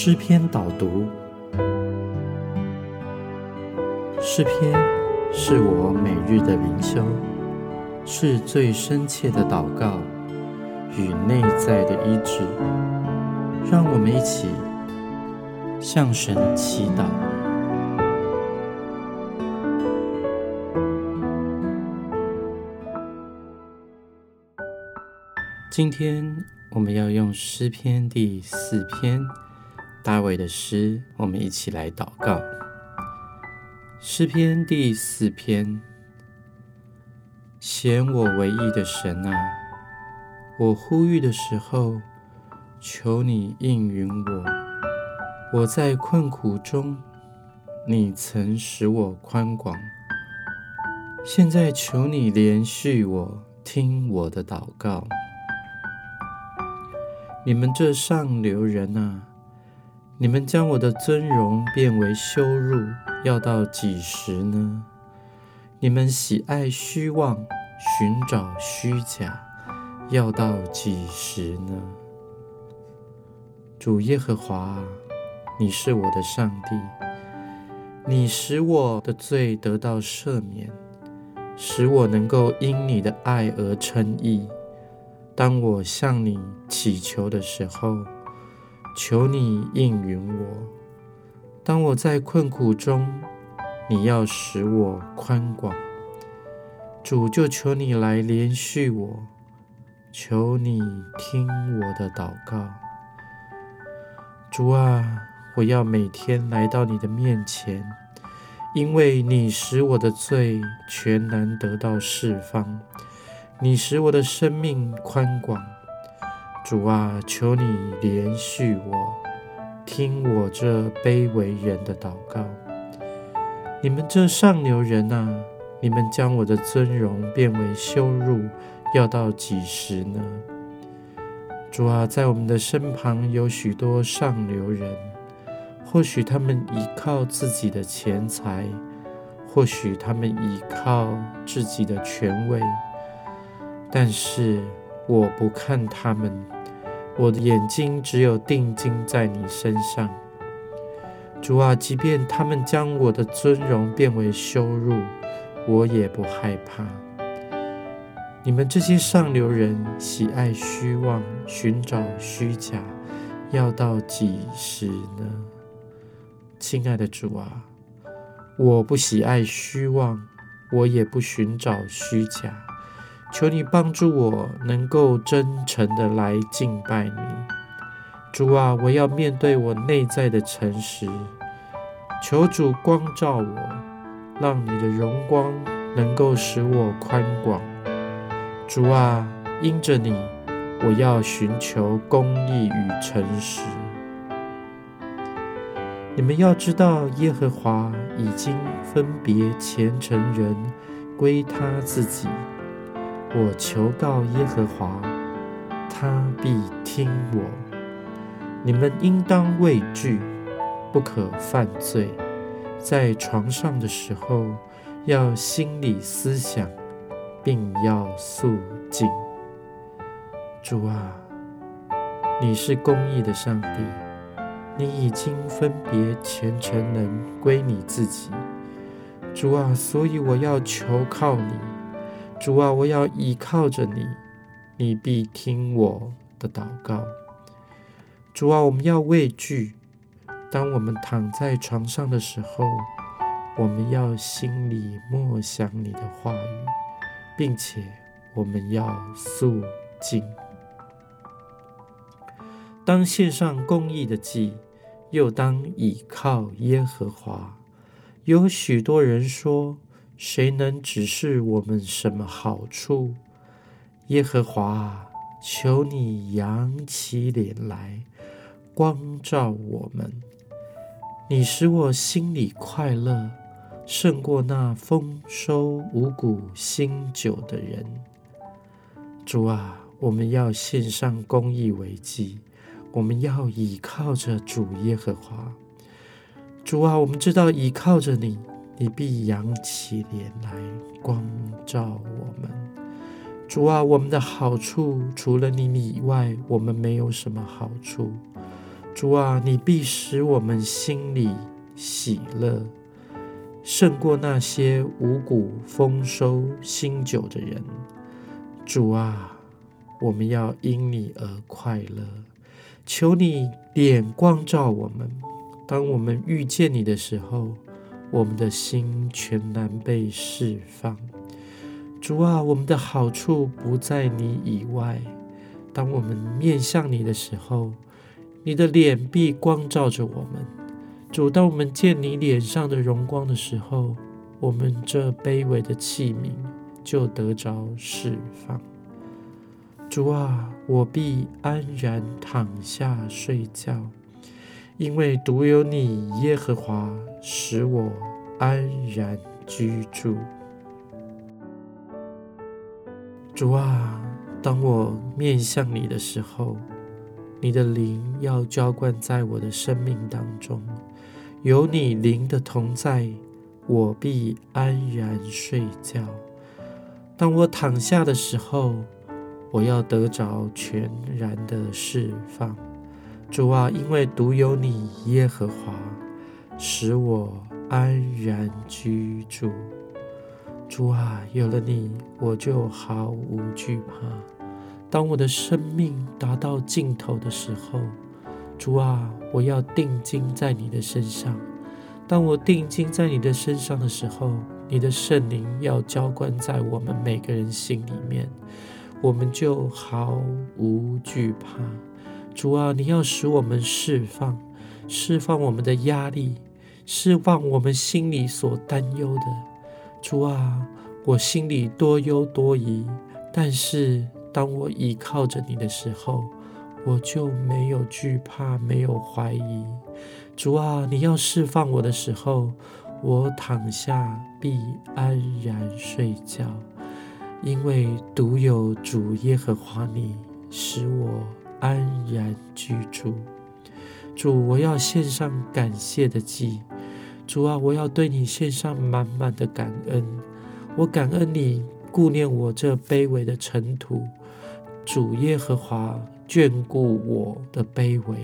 诗篇导读。诗篇是我每日的灵修，是最深切的祷告与内在的医治。让我们一起向神祈祷。今天我们要用诗篇第四篇大卫的诗，我们一起来祷告。诗篇第四篇：显我唯一的神啊，我呼吁的时候，求你应允我。我在困苦中，你曾使我宽广。现在求你连续我，听我的祷告。你们这上流人啊，你们将我的尊荣变为羞辱，要到几时呢？你们喜爱虚妄，寻找虚假，要到几时呢？主耶和华，你是我的上帝，你使我的罪得到赦免，使我能够因你的爱而称义。当我向你祈求的时候，求你应允我；当我在困苦中，你要使我宽广。主就求你来连续我，求你听我的祷告。主啊，我要每天来到你的面前，因为你使我的罪全然得到释放。你使我的生命宽广，主啊，求你连续我，听我这卑微人的祷告。你们这上流人啊，你们将我的尊荣变为羞辱，要到几时呢？主啊，在我们的身旁有许多上流人，或许他们依靠自己的钱财，或许他们依靠自己的权位。但是我不看他们，我的眼睛只有定睛在你身上，主啊！即便他们将我的尊荣变为羞辱，我也不害怕。你们这些上流人喜爱虚妄，寻找虚假，要到几时呢？亲爱的主啊，我不喜爱虚妄，我也不寻找虚假。求你帮助我，能够真诚的来敬拜你，主啊！我要面对我内在的诚实，求主光照我，让你的荣光能够使我宽广。主啊，因着你，我要寻求公义与诚实。你们要知道，耶和华已经分别虔诚人归他自己。我求告耶和华，他必听我。你们应当畏惧，不可犯罪。在床上的时候，要心里思想，并要肃静。主啊，你是公义的上帝，你已经分别虔诚人归你自己。主啊，所以我要求靠你。主啊，我要依靠着你，你必听我的祷告。主啊，我们要畏惧。当我们躺在床上的时候，我们要心里默想你的话语，并且我们要肃静。当献上公义的祭，又当倚靠耶和华。有许多人说。谁能指示我们什么好处？耶和华，求你扬起脸来，光照我们。你使我心里快乐，胜过那丰收五谷新酒的人。主啊，我们要献上公义为祭，我们要倚靠着主耶和华。主啊，我们知道倚靠着你。你必扬起脸来光照我们，主啊，我们的好处除了你以外，我们没有什么好处。主啊，你必使我们心里喜乐，胜过那些五谷丰收、新酒的人。主啊，我们要因你而快乐。求你点光照我们，当我们遇见你的时候，我们的心全然被释放。主啊，我们的好处不在你以外。当我们面向你的时候，你的脸必光照着我们。主，当我们见你脸上的荣光的时候，我们这卑微的器皿就得着释放。主啊，我必安然躺下睡觉，因为独有你耶和华使我安然居住。主啊，当我面向你的时候，你的灵要浇灌在我的生命当中。有你灵的同在，我必安然睡觉。当我躺下的时候，我要得着全然的释放。主啊，因为独有你耶和华，使我安然居住。主啊，有了你，我就毫无惧怕。当我的生命达到尽头的时候，主啊，我要定睛在你的身上。当我定睛在你的身上的时候，你的圣灵要浇灌在我们每个人心里面，我们就毫无惧怕。主啊，你要使我们释放，释放我们的压力，释放我们心里所担忧的。主啊，我心里多忧多疑，但是当我倚靠着你的时候，我就没有惧怕，没有怀疑。主啊，你要释放我的时候，我躺下必安然睡觉，因为独有主耶和华你使我安然居住。主，我要献上感谢的祭。主啊，我要对你献上满满的感恩。我感恩你顾念我这卑微的尘土。主耶和华眷顾我的卑微，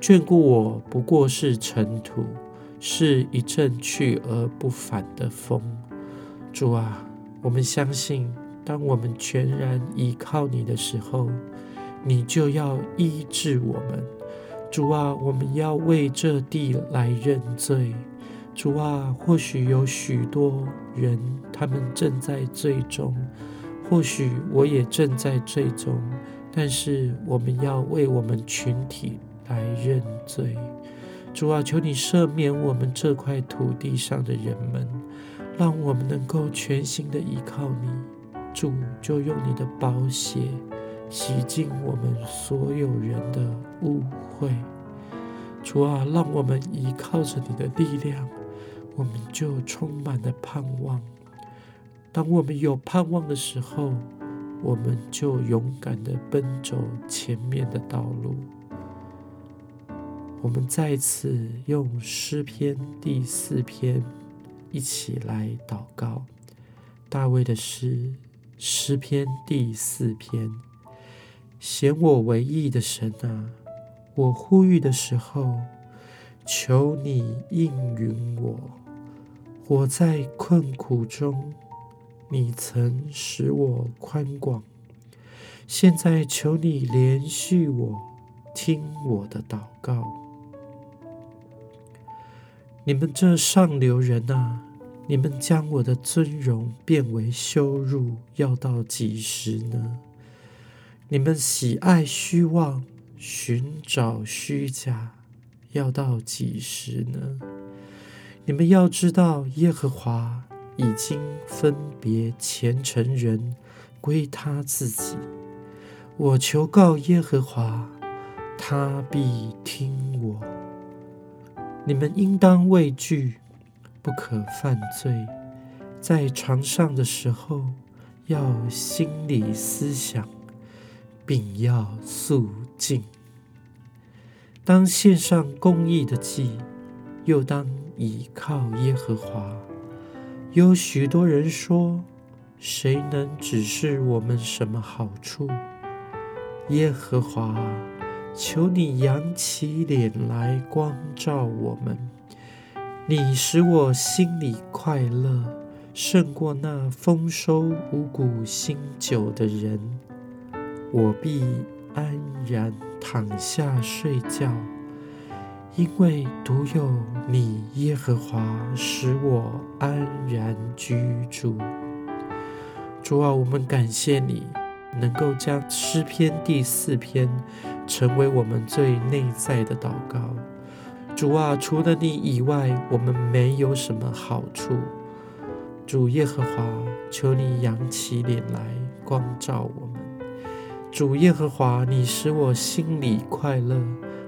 眷顾我不过是尘土，是一阵去而不返的风。主啊，我们相信，当我们全然依靠你的时候，你就要医治我们。主啊，我们要为这地来认罪。主啊，或许有许多人，他们正在最终，或许我也正在最终，但是我们要为我们群体来认罪。主啊，求你赦免我们这块土地上的人们，让我们能够全心的依靠你。主就用你的宝血洗净我们所有人的误会。主啊，让我们依靠着你的力量。我们就充满了盼望。当我们有盼望的时候，我们就勇敢的奔走前面的道路。我们再次用诗篇第四篇一起来祷告。大卫的诗，诗篇第四篇：显我为义的神啊，我呼吁的时候，求你应允我。我在困苦中，你曾使我宽广。现在求你连续我，听我的祷告。你们这上流人啊，你们将我的尊荣变为羞辱，要到几时呢？你们喜爱虚妄，寻找虚假，要到几时呢？你们要知道，耶和华已经分别虔诚人归他自己。我求告耶和华，他必听我。你们应当畏惧，不可犯罪。在床上的时候，要心里思想，并要肃静。当献上公义的祭。又当倚靠耶和华。有许多人说：“谁能指示我们什么好处？”耶和华，求你扬起脸来光照我们。你使我心里快乐，胜过那丰收五谷新酒的人。我必安然躺下睡觉，因为独有你耶和华使我安然居住。主啊，我们感谢你。能够将诗篇第四篇成为我们最内在的祷告。主啊，除了你以外，我们没有什么好处。主耶和华，求你扬起脸来光照我。主耶和华，你使我心里快乐，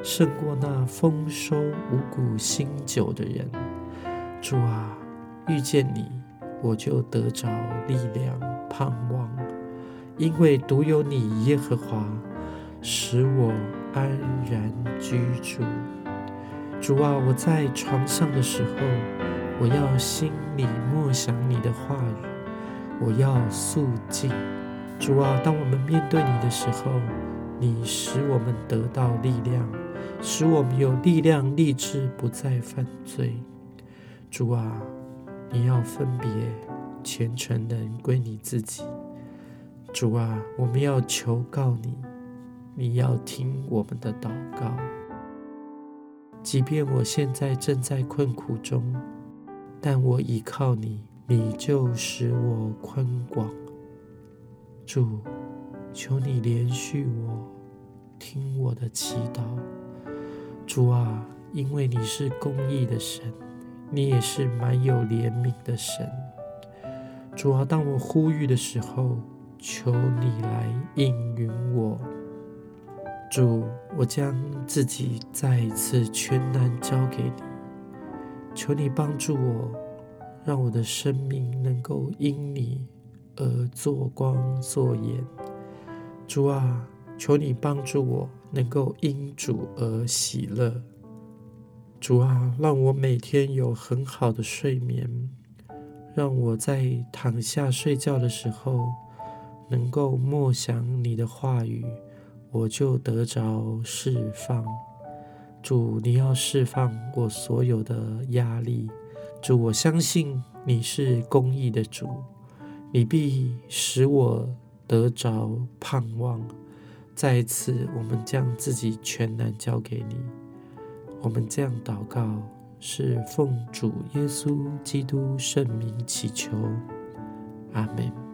胜过那丰收五谷新酒的人。主啊，遇见你，我就得着力量、盼望。因为独有你耶和华，使我安然居住。主啊，我在床上的时候，我要心里默想你的话语，我要肃静。主啊，当我们面对你的时候，你使我们得到力量，使我们有力量立志不再犯罪。主啊，你要分别虔诚人归你自己。主啊，我们要求告你，你要听我们的祷告。即便我现在正在困苦中，但我倚靠你，你就使我宽广。主，求你连续我，听我的祈祷。主啊，因为你是公义的神，你也是满有怜悯的神。主啊，当我呼吁的时候，求你来应允我，主，我将自己再一次全然交给你。求你帮助我，让我的生命能够因你而做光做眼。主啊，求你帮助我，能够因主而喜乐。主啊，让我每天有很好的睡眠，让我在躺下睡觉的时候。能够默想你的话语，我就得着释放。主，你要释放我所有的压力。主，我相信你是公义的主，你必使我得着盼望。再一次，我们将自己全然交给你。我们这样祷告，是奉主耶稣基督圣名祈求。阿门。